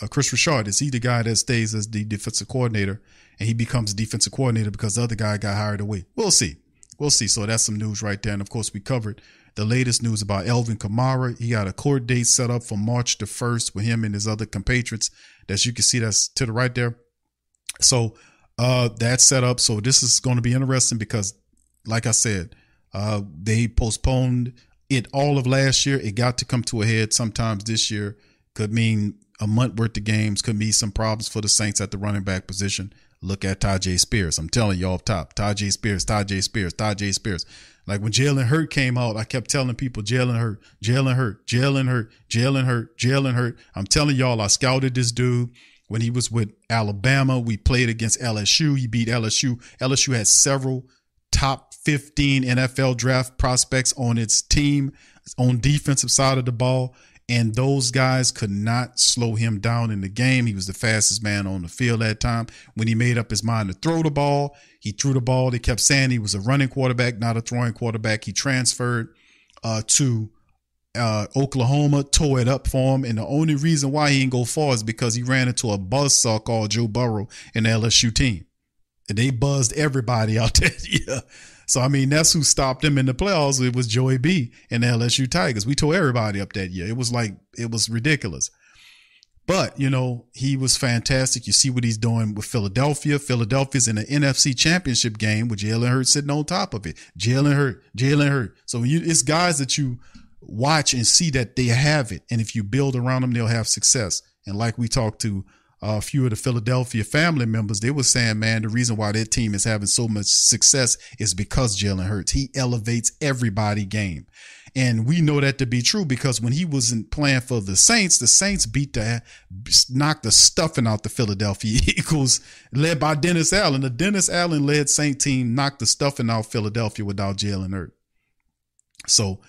[SPEAKER 2] uh, Kris Richard, is he the guy that stays as the defensive coordinator and he becomes defensive coordinator because the other guy got hired away? We'll see. We'll see. So that's some news right there. And of course, we covered the latest news about Alvin Kamara. He got a court date set up for March the 1st with him and his other compatriots. As you can see, that's to the right there. So uh, that's set up. So this is going to be interesting because, like I said, uh, they postponed it all of last year. It got to come to a head sometimes this year. Could mean a month worth of games. Could be some problems for the Saints at the running back position. Look at Tyjae Spears. I'm telling you off top. Tyjae Spears, Tyjae Spears, Tyjae Spears. Like when Jalen Hurt came out, I kept telling people Jalen Hurt, Jalen Hurt, Jalen Hurt, Jalen Hurt, Jalen Hurt. I'm telling y'all, I scouted this dude when he was with Alabama. We played against LSU. He beat LSU. LSU had several top 15 NFL draft prospects on its team on defensive side of the ball and those guys could not slow him down in the game. He was the fastest man on the field that time. When he made up his mind to throw the ball, he threw the ball. They kept saying he was a running quarterback, not a throwing quarterback. He transferred uh, to uh, Oklahoma, tore it up for him. And the only reason why he didn't go far is because he ran into a buzzsaw called Joe Burrow in the LSU team. And they buzzed everybody out there. yeah. So I mean, that's who stopped him in the playoffs. It was Joey B and the LSU Tigers. We tore everybody up that year. It was like it was ridiculous. But you know, he was fantastic. You see what he's doing with Philadelphia. Philadelphia's in the NFC Championship game with Jalen Hurts sitting on top of it. Jalen Hurt, Jalen Hurt. So you, it's guys that you watch and see that they have it, and if you build around them, they'll have success. And like we talked to a few of the Philadelphia family members, they were saying, man, the reason why their team is having so much success is because Jalen Hurts. He elevates everybody game. And we know that to be true because when he wasn't playing for the Saints, the Saints beat the knocked the stuffing out the Philadelphia Eagles, led by Dennis Allen. The Dennis Allen led Saint team knocked the stuffing out Philadelphia without Jalen Hurts. So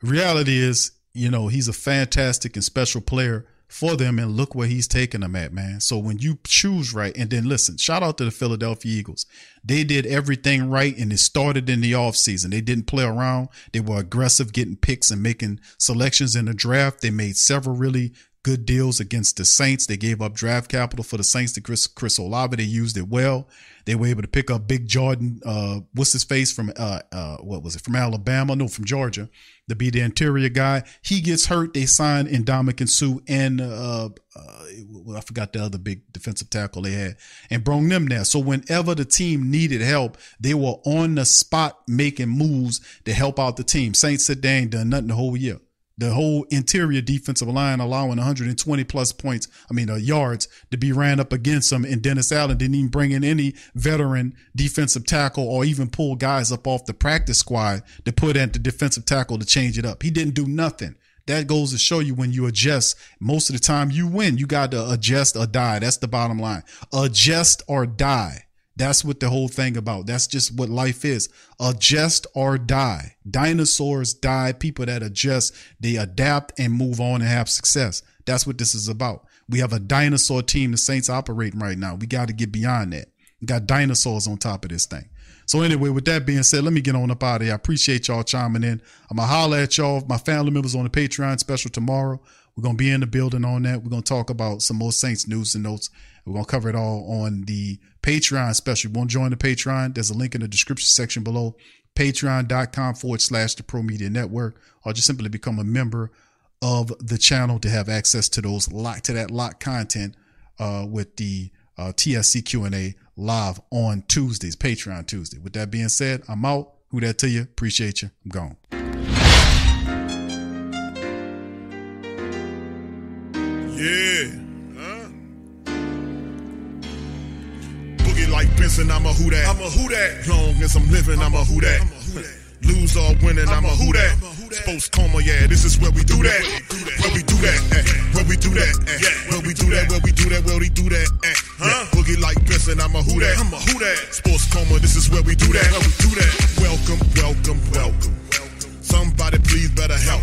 [SPEAKER 2] reality is, you know, he's a fantastic and special player for them and look where he's taking them at, man. So when you choose right, and then listen, shout out to the Philadelphia Eagles. They did everything right and it started in the offseason. They didn't play around. They were aggressive getting picks and making selections in the draft. They made several really good deals against the Saints. They gave up draft capital for the Saints to Chris, Chris Olave. They used it well. They were able to pick up Big Jordan, uh, what's his face from, uh, uh, what was it, from Alabama? No, from Georgia to be the interior guy. He gets hurt. They sign Ndamukong Suh and, uh, uh, I forgot the other big defensive tackle they had and brought them there. So whenever the team needed help, they were on the spot making moves to help out the team. Saints said they ain't done nothing the whole year the whole interior defensive line allowing 120 plus points, I mean, uh, yards to be ran up against them. And Dennis Allen didn't even bring in any veteran defensive tackle or even pull guys up off the practice squad to put at the defensive tackle to change it up. He didn't do nothing. That goes to show you when you adjust, most of the time you win. You got to adjust or die. That's the bottom line. Adjust or die. That's what the whole thing about. That's just what life is. Adjust or die. Dinosaurs die. People that adjust, they adapt and move on and have success. That's what this is about. We have a dinosaur team the Saints operating right now. We got to get beyond that. We got dinosaurs on top of this thing. So anyway, with that being said, let me get on up out of here. I appreciate y'all chiming in. I'm gonna holler at y'all, my family members on the Patreon special tomorrow. We're gonna be in the building on that. We're gonna talk about some more Saints news and notes. We're gonna cover it all on the Patreon special. You want to join the Patreon? There's a link in the description section below. Patreon.com forward slash the Pro Media Network, or just simply become a member of the channel to have access to those lock to that lock content uh, with the uh, TSC Q&A live on Tuesdays, Patreon Tuesday. With that being said, I'm out. Who that to you? Appreciate you. I'm gone.
[SPEAKER 1] Benson, I'm a who that. I'm a who that. Long as I'm living, I'm a who that. Lose or winning, I'm a who that. Sports coma, yeah, this is where we do that. Where we do that, where we do that, where we do that, where we do that, where we do that. Huh? Boogie like Benson, I'm a who that. I'm a who that. Sports coma, this is where we do that. Where we do that. Welcome, welcome, welcome. Somebody please better help.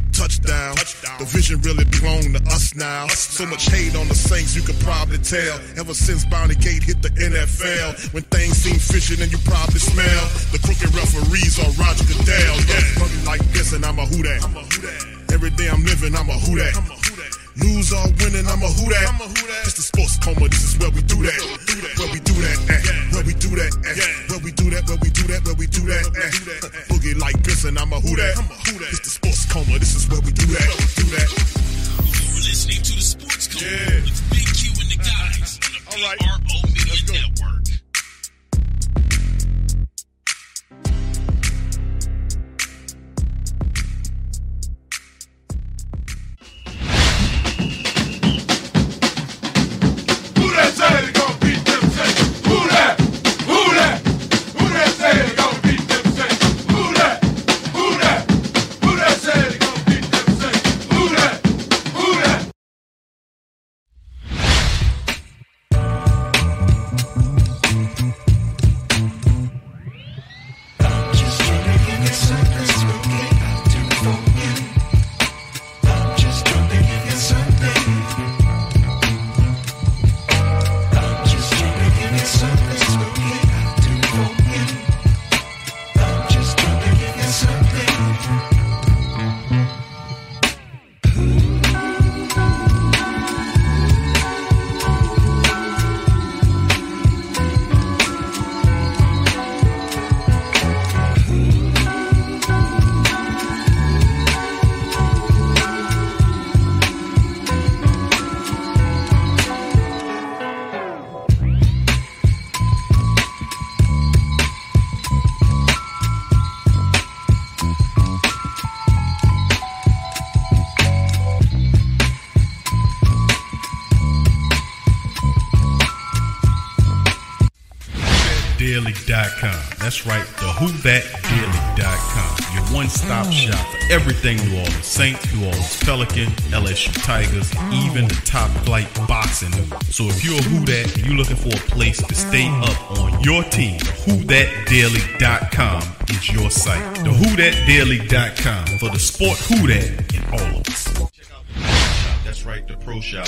[SPEAKER 1] touchdown. Touchdown. The vision really belong to us now. So much hate on the Saints, you could probably tell. Ever since Bounty Gate hit the NFL, when things seem fishy, then you probably smell the crooked referees on Roger Goodell. Yeah, like this, and I'm a who that. Every day I'm living, I'm a who that. Lose or winning, I'm a who that. It's the sports coma, this is where we do that. Where we do that at. Where we do that at. Do that, where we do that, where we do that at. Boogie like Benson, I'm a who that. It's the sports coma, this is where we do that. Do that.
[SPEAKER 5] You're listening to the Sports Coma
[SPEAKER 1] Yeah.
[SPEAKER 5] with Big Q and the guys on the. PRO Media Network.
[SPEAKER 2] Everything New Orleans Saints, New Orleans Pelican, LSU Tigers, even the top flight boxing. So if you're a Who That and you're looking for a place to stay up on your team, WhoThatDaily.com is your site. The WhoThatDaily.com for the sport Who That in all of us. That's right, the Pro Shop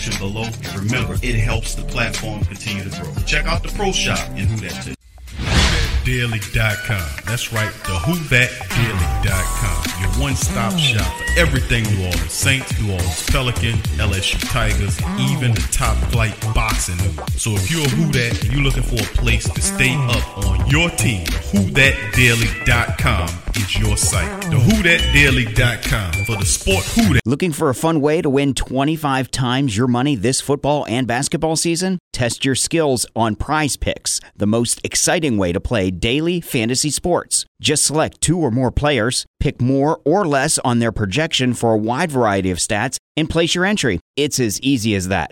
[SPEAKER 2] below. And remember, it helps the platform continue to grow. Check out the Pro Shop and who that is. Daily.com. That's right, the WhoThatDaily.com. Your one-stop shop for everything New Orleans Saints, New Orleans Pelican, LSU Tigers, even the top flight boxing news. So if you're a Who That and you're looking for a place to stay up on your team, WhoThatDaily.com is your site. The WhoThatDaily.com for the sport Who That.
[SPEAKER 6] Looking for a fun way to win 25 times your money this football and basketball season? Test your skills on Prize Picks, the most exciting way to play daily fantasy sports. Just select two or more players, pick more or less on their projection for a wide variety of stats, and place your entry. It's as easy as that.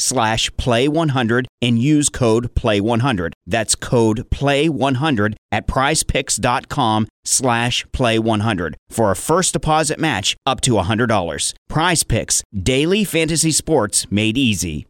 [SPEAKER 6] slash play100 and use code play100. That's code play100 at prizepicks.com slash play100 for a first deposit match up to $100. Prize Picks, daily fantasy sports made easy.